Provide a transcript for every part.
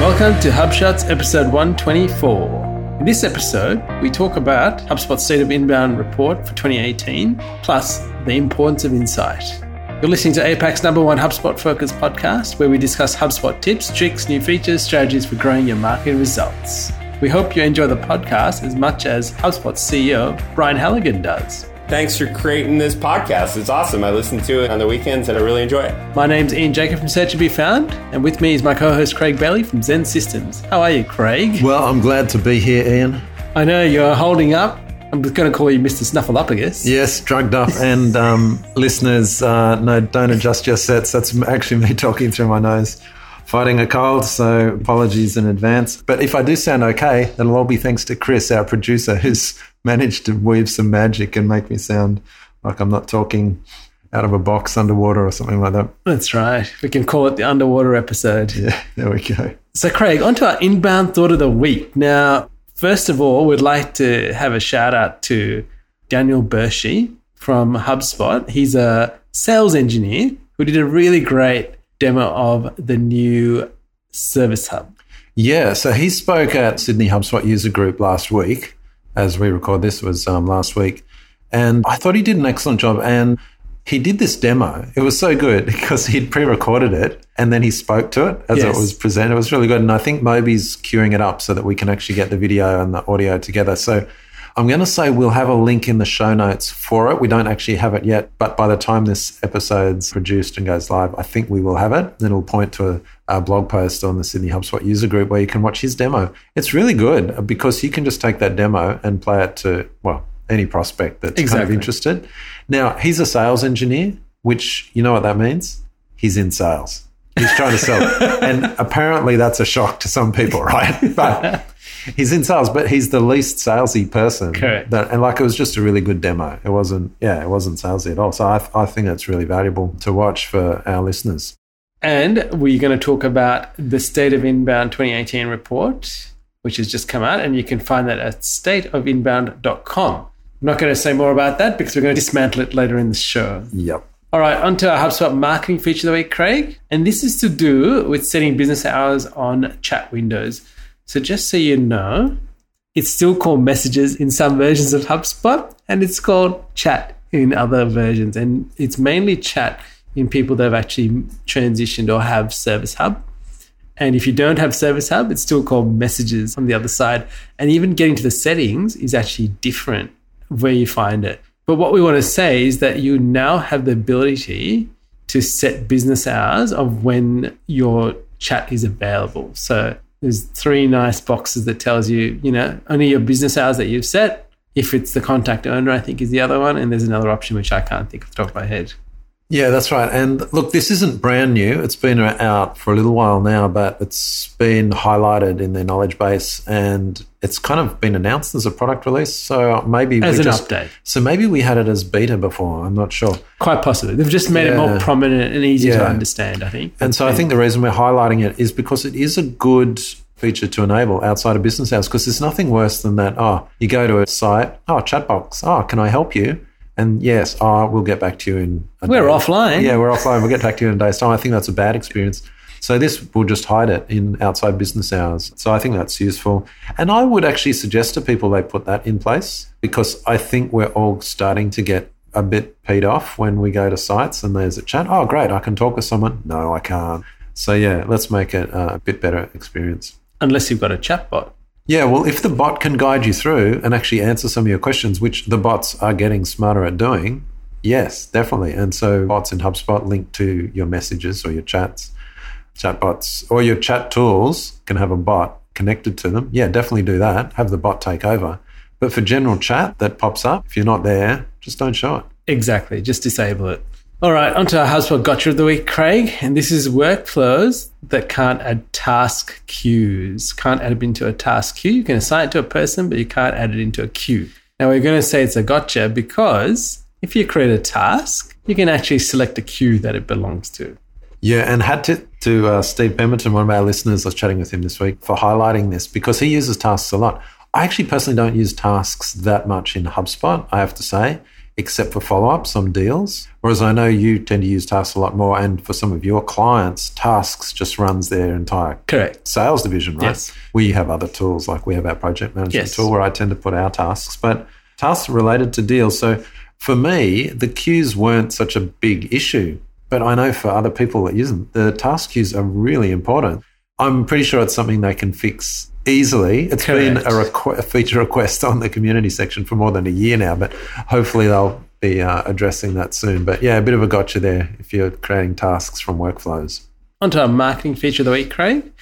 Welcome to HubShots episode 124. In this episode, we talk about HubSpot's State of Inbound report for 2018, plus the importance of insight. You're listening to APAC's number one HubSpot focused podcast, where we discuss HubSpot tips, tricks, new features, strategies for growing your marketing results. We hope you enjoy the podcast as much as HubSpot's CEO, Brian Halligan, does. Thanks for creating this podcast. It's awesome. I listen to it on the weekends and I really enjoy it. My name's Ian Jacob from Search and Be Found, and with me is my co host Craig Bailey from XEN Systems. How are you, Craig? Well, I'm glad to be here, Ian. I know you're holding up. I'm just going to call you Mr. Snuffleupagus. Yes, drugged up. And um, listeners, uh, no, don't adjust your sets. That's actually me talking through my nose fighting a cold, so apologies in advance. But if I do sound okay, it'll all be thanks to Chris, our producer, who's managed to weave some magic and make me sound like I'm not talking out of a box underwater or something like that. That's right. We can call it the underwater episode. Yeah, there we go. So, Craig, on to our inbound thought of the week. Now, first of all, we'd like to have a shout out to Daniel Bershi from HubSpot. He's a sales engineer who did a really great demo of the new Service Hub. Yeah, so he spoke at Sydney HubSpot User Group last week. As we record this was um, last week, and I thought he did an excellent job. And he did this demo. It was so good because he'd pre-recorded it and then he spoke to it as yes. it was presented. It was really good. And I think Moby's queuing it up so that we can actually get the video and the audio together. So I'm going to say we'll have a link in the show notes for it. We don't actually have it yet, but by the time this episode's produced and goes live, I think we will have it. And It'll point to a, a blog post on the Sydney HubSpot user group where you can watch his demo. It's really good because you can just take that demo and play it to, well, any prospect that's exactly. kind of interested. Now, he's a sales engineer, which you know what that means? He's in sales. He's trying to sell and apparently that's a shock to some people, right? But he's in sales, but he's the least salesy person. Correct. That, and like it was just a really good demo. It wasn't, yeah, it wasn't salesy at all. So I, I think that's really valuable to watch for our listeners. And we're going to talk about the State of Inbound 2018 report, which has just come out, and you can find that at stateofinbound.com. I'm not going to say more about that because we're going to dismantle it later in the show. Yep. All right, on to our HubSpot marketing feature of the week, Craig. And this is to do with setting business hours on chat windows. So just so you know, it's still called messages in some versions of HubSpot, and it's called chat in other versions. And it's mainly chat in people that have actually transitioned or have Service Hub. And if you don't have Service Hub, it's still called messages on the other side. And even getting to the settings is actually different where you find it. But what we want to say is that you now have the ability to set business hours of when your chat is available. So there's three nice boxes that tells you, you know, only your business hours that you've set. If it's the contact owner, I think is the other one. And there's another option which I can't think of the top of my head. Yeah, that's right. And look, this isn't brand new. It's been out for a little while now, but it's been highlighted in their knowledge base and it's kind of been announced as a product release. So maybe as an just, update. So maybe we had it as beta before. I'm not sure. Quite possibly. They've just made yeah. it more prominent and easier yeah. to understand, I think. And so I think the reason we're highlighting it is because it is a good feature to enable outside of business hours because there's nothing worse than that. Oh, you go to a site, oh, chat box, oh, can I help you? And yes, oh, we'll get back to you in. we're day. offline. Yeah, we're offline. We'll get back to you in a day's time. I think that's a bad experience. So this will just hide it in outside business hours. So I think that's useful. And I would actually suggest to people they put that in place because I think we're all starting to get a bit peed off when we go to sites and there's a chat. Oh, great, I can talk with someone. No, I can't. So yeah, let's make it a bit better experience. Unless you've got a chatbot. Yeah, well, if the bot can guide you through and actually answer some of your questions, which the bots are getting smarter at doing, yes, definitely. And so bots in HubSpot link to your messages or your chats, chatbots, or your chat tools can have a bot connected to them. Yeah, definitely do that. Have the bot take over. But for general chat that pops up, if you're not there, just don't show it. Exactly. Just disable it. All right, on to our HubSpot Gotcha of the Week, Craig. And this is workflows that can't add task queues. Can't add it into a task queue. You can assign it to a person, but you can't add it into a queue. Now, we're going to say it's a gotcha because if you create a task, you can actually select a queue that it belongs to. Yeah, and had to, to uh, Steve Pemberton, one of our listeners, I was chatting with him this week for highlighting this because he uses tasks a lot. I actually personally don't use tasks that much in HubSpot, I have to say except for follow ups on deals. Whereas I know you tend to use tasks a lot more. And for some of your clients, tasks just runs their entire Correct. sales division, right? Yes. We have other tools, like we have our project management Yes. tool where I tend to put our tasks, but tasks related to deals. So for me, the queues weren't such a big issue, but I know for other people that use them, the task queues are really important. I'm pretty sure it's something they can fix easily. It's been a, requ- a feature request on the community section for more than a year now, but hopefully they'll be uh, addressing that soon. But yeah, a bit of a gotcha there if you're creating tasks from workflows. onto our marketing feature of the week, Craig.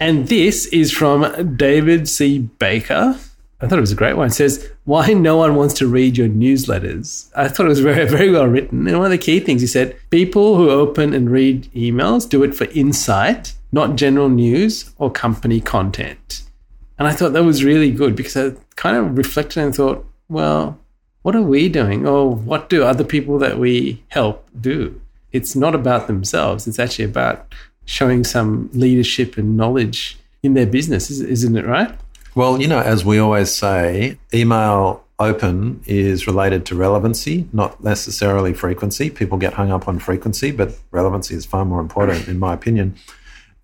And this is from David C. Baker. I thought it was a great one. It says, Why no one wants to read your newsletters. I thought it was very, very well written. And one of the key things he said, people who open and read emails do it for insight, not general news or company content. And I thought that was really good because I kind of reflected and thought, well, what are we doing? Or what do other people that we help do? It's not about themselves. It's actually about showing some leadership and knowledge in their business, is- isn't it right? Well, you know, as we always say, email open is related to relevancy, not necessarily frequency. People get hung up on frequency, but relevancy is far more important, in my opinion.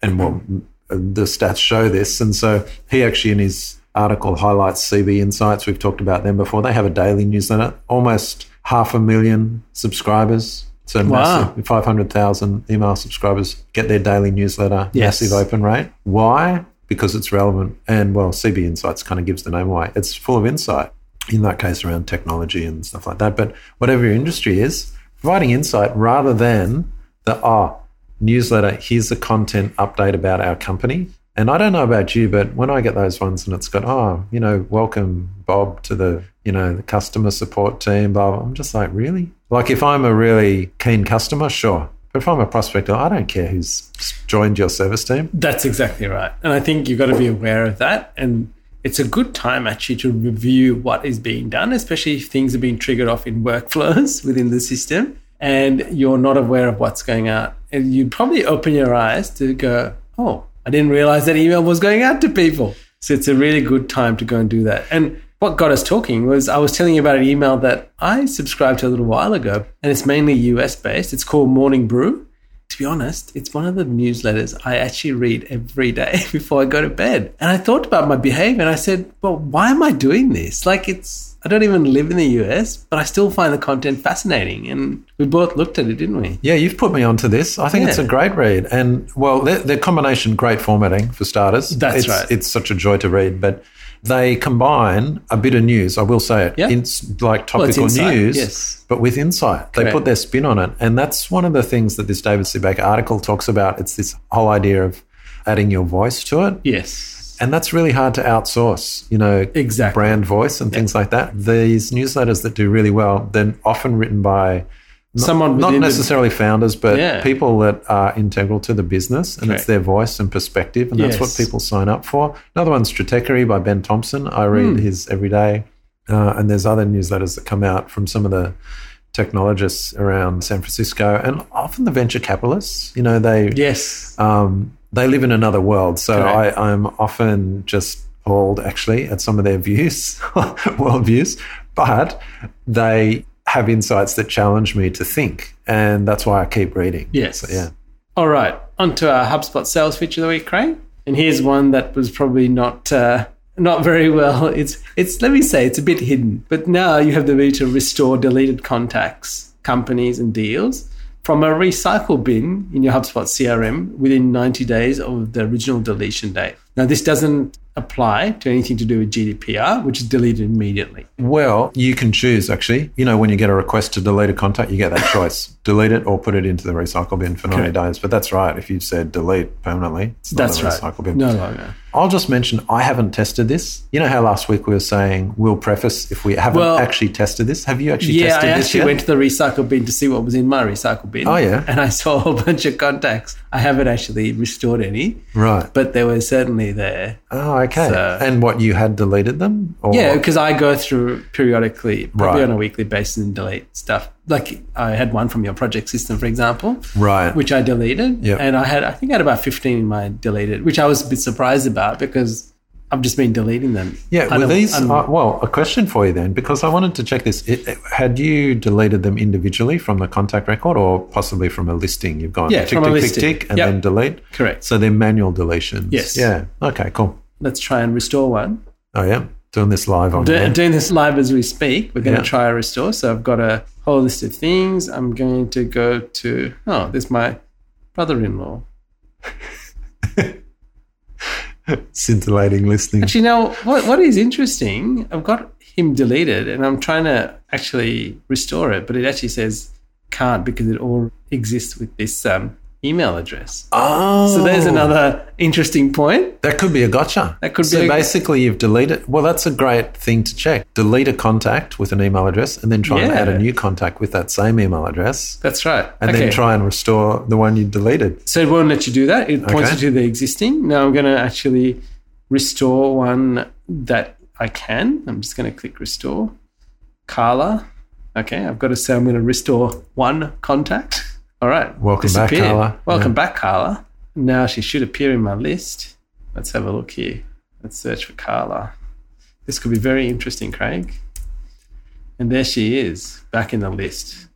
And well, the stats show this. And so he actually, in his article, highlights CB Insights. We've talked about them before. They have a daily newsletter, almost half a million subscribers. So Wow. massive, 500,000 email subscribers get their daily newsletter, Yes. massive open rate. Why? Because it's relevant. And well, CB Insights kind of gives the name away. It's full of insight, in that case, around technology and stuff like that. But whatever your industry is, providing insight rather than the, oh, newsletter, here's the content update about our company. And I don't know about you, but when I get those ones and it's got, oh, you know, welcome Bob to the, you know, the customer support team, blah, I'm just like, really? Like if I'm a really keen customer, sure. But if I'm a prospector, I don't care who's joined your service team. That's exactly right. And I think you've got to be aware of that. And it's a good time actually to review what is being done, especially if things are being triggered off in workflows within the system and you're not aware of what's going out. And you probably open your eyes to go, oh, I didn't realize that email was going out to people. So it's a really good time to go and do that. And what got us talking was I was telling you about an email that I subscribed to a little while ago, and it's mainly US based. It's called Morning Brew. To be honest, it's one of the newsletters I actually read every day before I go to bed. And I thought about my behavior and I said, well, why am I doing this? Like, it's, I don't even live in the US, but I still find the content fascinating. And we both looked at it, didn't we? Yeah, you've put me onto this. I think it's a great read. And well, their, their combination, great formatting for starters. That's it's, right. It's such a joy to read. But they combine a bit of news, I will say it, Yeah. in, like Well, it's topical insight, news, yes. but with insight. They Correct. put their spin on it. And that's one of the things that this David C. Baker article talks about. It's this whole idea of adding your voice to it. Yes. And that's really hard to outsource, you know, Exactly. brand voice and things like that. These newsletters that do really well, they're often written by not, Someone not within the- necessarily founders, but Yeah. people that are integral to the business, and it's their voice and perspective, and that's what people sign up for. Another one's Stratechery by Ben Thompson. I read Hmm. his every day, uh, and there's other newsletters that come out from some of the technologists around San Francisco, and often the venture capitalists. You know, they Yes. um, they live in another world. So Correct. I, I'm often just appalled actually at some of their views, world views, but they have insights that challenge me to think. And that's why I keep reading. Yes. So, yeah. All right, on to our HubSpot sales feature of the week, Craig. And here's one that was probably not uh, not very well. It's it's let me say it's a bit hidden, but now you have the ability to restore deleted contacts, companies, and deals from a recycle bin in your HubSpot CRM within 90 days of the original deletion date. Now, this doesn't apply to anything to do with GDPR, which is deleted immediately. Well, you can choose actually. You know, when you get a request to delete a contact, you get that choice delete it or put it into the recycle bin for 90 Correct. days. But that's right. If you've said delete permanently, it's not That's right. recycle bin. No longer. I'll just mention I haven't tested this. You know how last week we were saying we'll preface if we haven't Well, actually tested this. Have you actually Yeah, tested I this actually yet? went to the recycle bin to see what was in my recycle bin. Oh, yeah? And I saw a whole bunch of contacts. I haven't actually restored any, right. but they were certainly there. Oh, okay. So- and what you had deleted them? Or Yeah, because I go through periodically, probably Right. on a weekly basis, and delete stuff. Like I had one from your project system, for example, Right. which I deleted. Yep. And I had, I think I had about 15 in my deleted, which I was a bit surprised about because I've just been deleting them. Yeah, were these? un- uh, well, a question for you then, because I wanted to check this. It, it- had you deleted them individually from the contact record, or possibly from a listing? You've gone Yeah, tick, from a tick, listing. tick, tick, and Yep. then delete. Correct. So they're manual deletions. Yes. Yeah. Okay. Cool. Let's try and restore one. Oh yeah, doing this live on. Do, doing this live as we speak. We're going to try a restore. So I've got a whole list of things. I'm going to go to, oh, there's my brother in law. Scintillating listening. Actually, now, what, what is interesting, I've got him deleted and I'm trying to actually restore it, but it actually says can't because it all exists with this um, email address. Oh, So there's oh. another interesting point. That could be a gotcha. That could so be a- basically you've deleted. Well, that's a great thing to check. Delete a contact with an email address, and then try and add a new contact with that same email address, That's right. and then try and restore the one you deleted. So it won't let you do that. It points Okay. you to the existing. Now I'm going to actually restore one that I can. I'm just going to click restore. Carla. Okay, I've got to say I'm going to restore one contact. All right. Welcome back. Carla. Welcome Yeah. back, Carla. Now she should appear in my list. Let's have a look here. Let's search for Carla. This could be very interesting, Craig. And there she is, back in the list.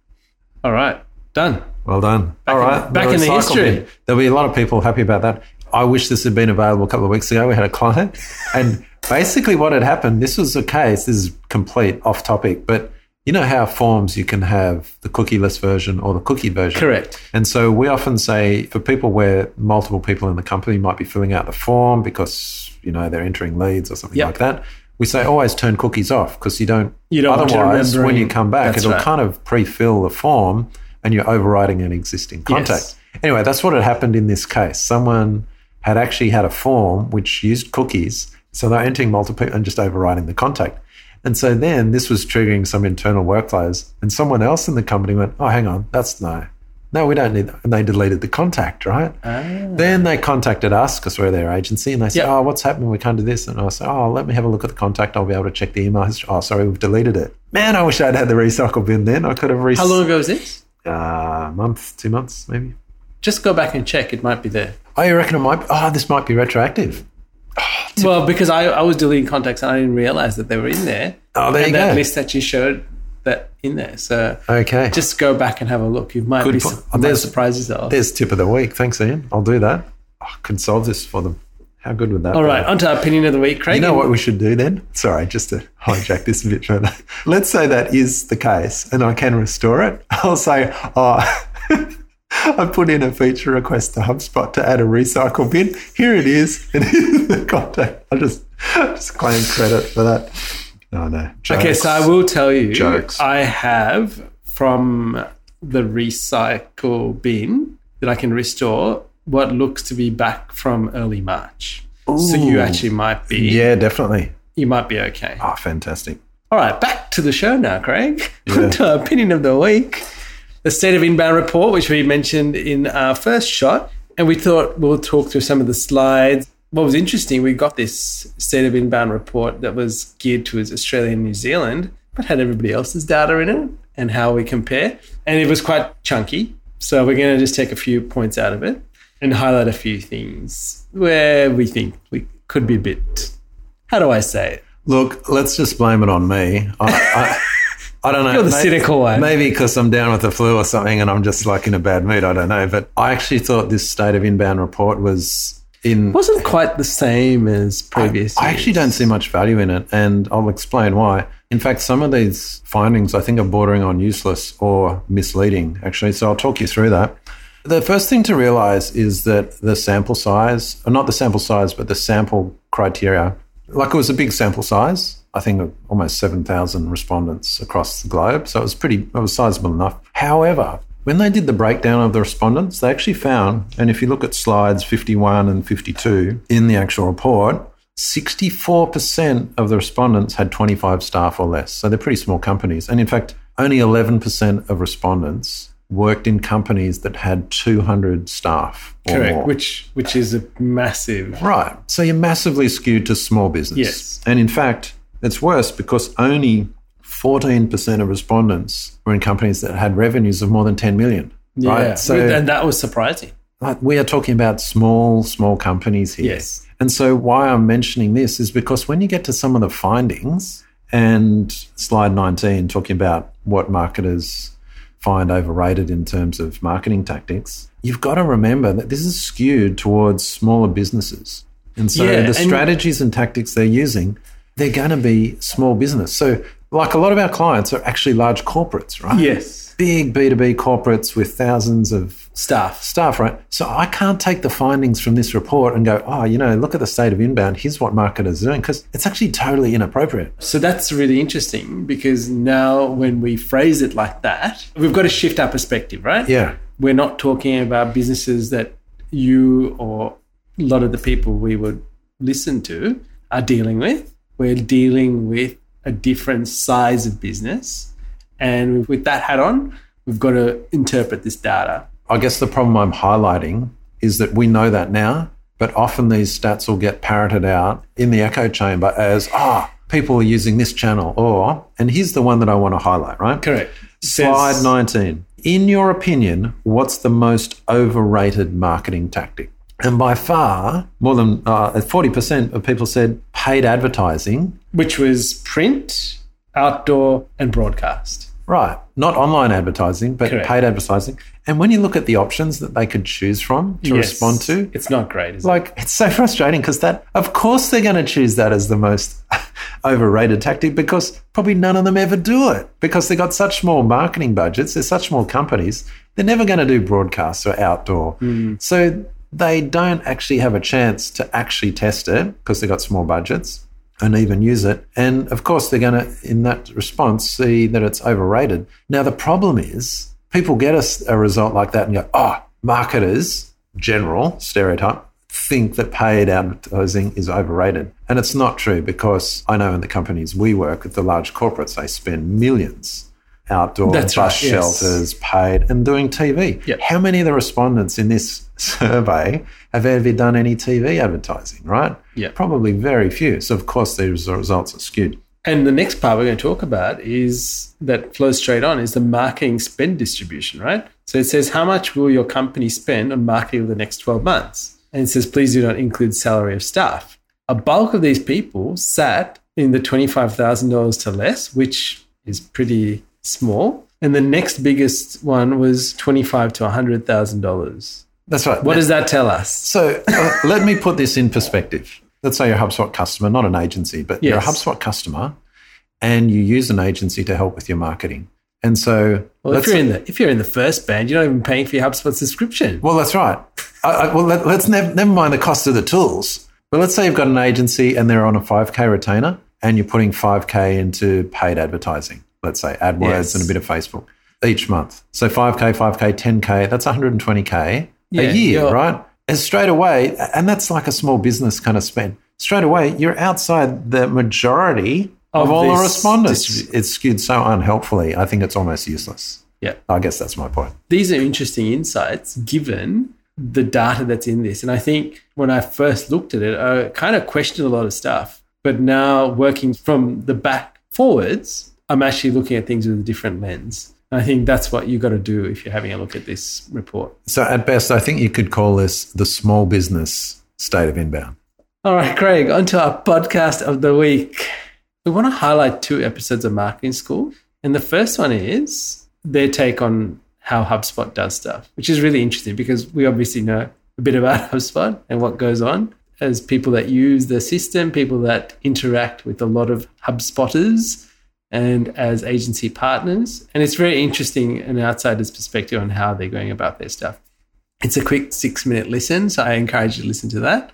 All right, done. Well done. Back All in the- back in the history. There'll be a lot of people happy about that. I wish this had been available a couple of weeks ago. We had a client, and basically what had happened. This was a case. This is complete off topic, but you know how forms you can have the cookieless version or the cookie version. Correct. And so we often say for people where multiple people in the company might be filling out the form because you know they're entering leads or something Yep. like that. We say always turn cookies off because you don't. You don't Otherwise, when you come back, it'll right. kind of pre-fill the form, and you're overriding an existing contact. Yes. Anyway, that's what had happened in this case. Someone had actually had a form which used cookies, so they're entering multiple and just overriding the contact. And so then this was triggering some internal workflows, and someone else in the company went, "Oh, hang on, that's no, no, we don't need that." And they deleted the contact, right? Then they contacted us because we're their agency, and they said, Yep. "Oh, what's happening? We can't do this." And I said, "Oh, let me have a look at the contact. I'll be able to check the email history." Oh, sorry, we've deleted it. Man, I wish I'd had the recycle bin then. I could have re- How long ago was this? uh, month, two months, maybe. Just go back and check. It might be there. Oh, you reckon it might? Be, oh, this might be retroactive. Well, because I, I was deleting contacts and I didn't realize that they were in there. Oh, there and you that go. list that you showed that in there. So Okay, just go back and have a look. You might Good be point. su- Oh, might there's- surprise yourself. there's tip of the week. Thanks, Ian. I'll do that. Oh, I can solve this for them. How good would that All be? right, on to our opinion of the week, Craig. You know what we should do then? Sorry, just to hijack this a bit further. Let's say that is the case and I can restore it. I'll say, oh, I put in a feature request to HubSpot to add a recycle bin. Here it is. And here's the contact. I'll just, just claim credit for that. No, no. Okay, so I will tell you, Jokes. I have from the recycle bin that I can restore what looks to be back from early March. So you actually might be, Yeah, definitely. you might be okay. Oh, fantastic. All right, back to the show now, Craig. Yeah. to our opinion of the week. The State of Inbound report, which we mentioned in our first shot. And we thought we'll talk through some of the slides. What was interesting, we got this State of Inbound report that was geared towards Australia and New Zealand, but had everybody else's data in it and how we compare. And it was quite chunky. So we're going to just take a few points out of it and highlight a few things where we think we could be a bit, how do I say it? Look, let's just blame it on me. I, I, I don't know. You're the May- cynical one. Maybe because I'm down with the flu or something and I'm just like in a bad mood. I don't know. But I actually thought this state of inbound report was in. wasn't quite the same as previous. I actually don't see much value in it, and I'll explain why. In fact, some of these findings I think are bordering on useless or misleading, actually. So I'll talk you through that. The first thing to realize is that the sample size, or not the sample size, but the sample criteria, like it was a big sample size. I think almost 7,000 respondents across the globe. So it was pretty, it was sizable enough. However, when they did the breakdown of the respondents, they actually found, and if you look at slides 51 and 52 in the actual report, 64% of the respondents had 25 staff or less. So they're pretty small companies. And in fact, only 11% of respondents worked in companies that had 200 staff or correct, more. which which is a massive. Right. So you're massively skewed to small business. Yes. And in fact, it's worse because only 14% of respondents were in companies that had revenues of more than 10 million. Yeah, Right. So and that was surprising. like, we are talking about small, small companies here. Yes. And so, why I'm mentioning this is because when you get to some of the findings, and slide 19 talking about what marketers find overrated in terms of marketing tactics, you've got to remember that this is skewed towards smaller businesses. And so, Yeah, the and- strategies and tactics they're using, they're going to be small business. So, like a lot of our clients are actually large corporates, right? Yes. Big B2B corporates with thousands of Staff. staff, right? So I can't take the findings from this report and go, oh, you know, look at the state of inbound. Here's what marketers are doing because it's actually totally inappropriate. So that's really interesting because now when we phrase it like that, we've got to shift our perspective, right? Yeah. We're not talking about businesses that you or a lot of the people we would listen to are dealing with. We're dealing with a different size of business. And with that hat on, we've got to interpret this data. I guess the problem I'm highlighting is that we know that now, but often these stats will get parroted out in the echo chamber as, ah, people are using this channel, or, and here's the one that I want to highlight, right? Correct. Slide Says- 19. In your opinion, what's the most overrated marketing tactic? And by far, more than uh, 40% of people said paid advertising. Which was print, outdoor, and broadcast. Right. Not online advertising, but Correct. paid advertising. And when you look at the options that they could choose from to Yes. respond to, It's not great, is it? like it's so frustrating because that, of course, they're going to choose that as the most overrated tactic because probably none of them ever do it because they've got such small marketing budgets. They're such small companies. They're never going to do broadcasts or outdoor. So they don't actually have a chance to actually test it because they've got small budgets and even use it. And of course, they're going to, in that response, see that it's overrated. Now, the problem is people get us a result like that and go, oh, marketers, general stereotype, think that paid advertising is overrated. And it's not true because I know in the companies we work with, the large corporates, they spend millions outdoor That's bus right, yes. shelters, paid, and doing TV. Yep. How many of the respondents in this survey have ever done any TV advertising, right? Yep. Probably very few. So, of course, these results are skewed. And the next part we're going to talk about is that flows straight on is the marketing spend distribution, right? So it says, how much will your company spend on marketing over the next 12 months? And it says, please do not include salary of staff. A bulk of these people sat in the $25,000 to less, which is pretty small. And the next biggest one was 25 to $100,000. That's right. What does that tell us? So uh, let me put this in perspective. Let's say you're a HubSpot customer, not an agency, but you're a HubSpot customer and you use an agency to help with your marketing. And so, Well, if you're in the if you're in the first band, you're not even paying for your HubSpot subscription. well, that's right. I, I, well, let, let's nev- never mind the cost of the tools. But let's say you've got an agency and they're on a 5K retainer and you're putting 5K into paid advertising. Let's say AdWords Yes. and a bit of Facebook each month. So 5K, 5K, 10K, that's 120K Yeah, a year, right? And straight away, and that's like a small business kind of spend. Straight away, you're outside the majority of, Of all the respondents. It's skewed so unhelpfully. I think it's almost useless. Yeah. I guess that's my point. these are interesting insights given the data that's in this. And I think when I first looked at it, I kind of questioned a lot of stuff. But now working from the back forwards, I'm actually looking at things with a different lens. I think that's what you've got to do if you're having a look at this report. So at best, I think you could call this the small business state of inbound. All right, Craig, on to our podcast of the week. We want to highlight two episodes of Marketing School. And the first one is their take on how HubSpot does stuff, which is really interesting because we obviously know a bit about HubSpot and what goes on as people that use the system, people that interact with a lot of HubSpotters and as agency partners. And it's very interesting an outsider's perspective on how they're going about their stuff. It's a quick six minute listen, so I encourage you to listen to that.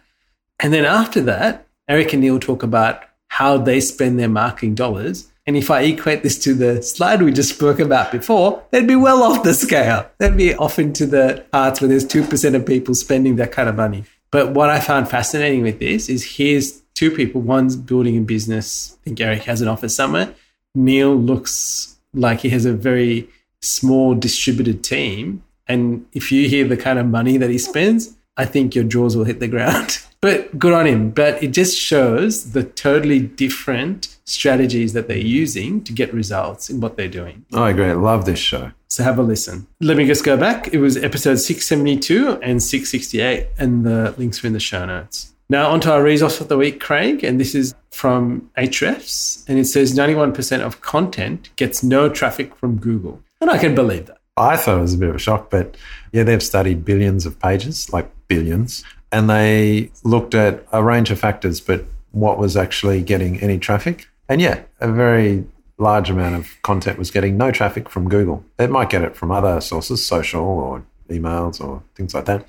And then after that, Eric and Neil talk about how they spend their marketing dollars. And if I equate this to the slide we just spoke about before, they'd be well off the scale. They'd be off into the parts where there's 2% of people spending that kind of money. But what I found fascinating with this is here's two people. One's building a business. I think Eric has an office somewhere. Neil looks like he has a very small distributed team. And if you hear the kind of money that he spends, I think your jaws will hit the ground. But good on him. But it just shows the totally different strategies that they're using to get results in what they're doing. Oh, I agree. I love this show. So have a listen. Let me just go back. It was episode 672 and 668, and the links are in the show notes. Now, onto our resource of the week, Craig, and this is from Ahrefs, and it says 91% of content gets no traffic from Google. And I can believe that. I thought it was a bit of a shock, but yeah, they've studied billions of pages, like billions, and they looked at a range of factors, but what was actually getting any traffic? And yeah, a very large amount of content was getting no traffic from Google. It might get it from other sources, social or emails or things like that.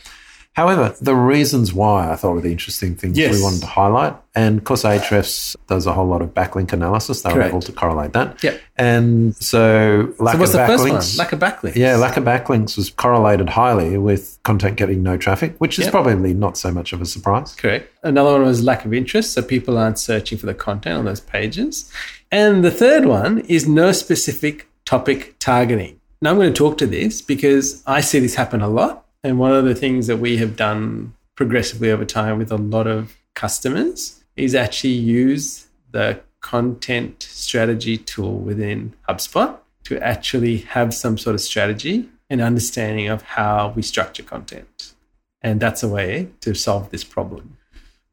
However, the reasons why I thought were the interesting things Yes. we wanted to highlight, and of course, Ahrefs does a whole lot of backlink analysis. They were able to correlate that. Yep. And so, lack So, what's of the first one? backlinks. Lack of backlinks. Yeah, lack of backlinks was correlated highly with content getting no traffic, which is Yep. probably not so much of a surprise. Correct. Another one was lack of interest, so people aren't searching for the content on those pages. And the third one is no specific topic targeting. Now I'm going to talk to this because I see this happen a lot. And one of the things that we have done progressively over time with a lot of customers is actually use the content strategy tool within HubSpot to actually have some sort of strategy and understanding of how we structure content. And that's a way to solve this problem.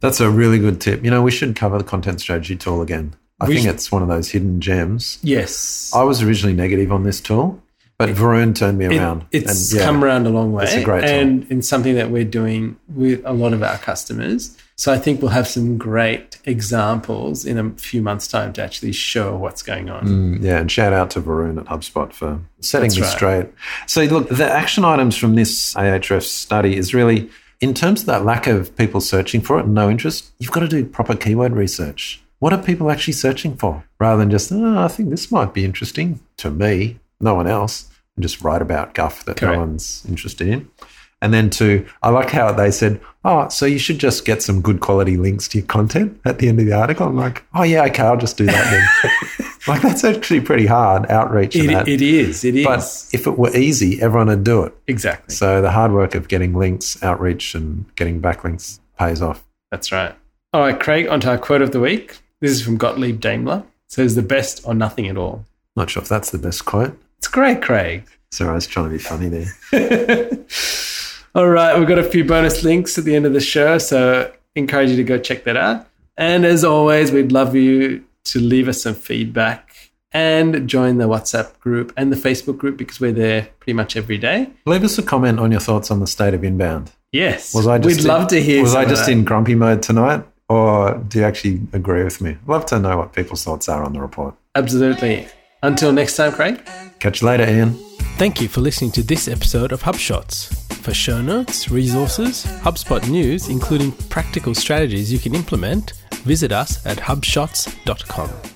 That's a really good tip. You know, we should cover the content strategy tool again. I We think should- it's one of those hidden gems. Yes. I was originally negative on this tool, but Varun turned me It- around. it's And, yeah, come around a long way. It's a great tool. and it's something that we're doing with a lot of our customers. So I think we'll have some great examples in a few months' time to actually show what's going on. Mm, yeah, and shout out to Varun at HubSpot for setting That's this right. straight. So, look, the action items from this Ahrefs study is really in terms of that lack of people searching for it and no interest, you've got to do proper keyword research. What are people actually searching for? Rather than just, oh, I think this might be interesting to me, no one else, and just write about guff that Correct. no one's interested in. And then two, I like how they said, oh, so you should just get some good quality links to your content at the end of the article. I'm like, oh, yeah, okay, I'll just do that then. like, that's actually pretty hard outreach. It, it is. It is. but if it were easy, everyone would do it. exactly. So the hard work of getting links, outreach, and getting backlinks pays off. That's right. All right, Craig, onto our quote of the week. This is from Gottlieb Daimler. It says, the best or nothing at all. Not sure if that's the best quote. It's great, Craig. Sorry, I was trying to be funny there. All right, we've got a few bonus links at the end of the show, so encourage you to go check that out. And as always, we'd love you to leave us some feedback and join the WhatsApp group and the Facebook group because we're there pretty much every day. Leave us a comment on your thoughts on the state of inbound. Yes, Was I just we'd in- love to hear. Was I just in grumpy mode tonight, or do you actually agree with me? Love to know what people's thoughts are on the report. Absolutely. Until next time, Craig. Catch you later, Ian. Thank you for listening to this episode of HubShots. For show notes, resources, HubSpot news, including practical strategies you can implement, visit us at hubshots.com.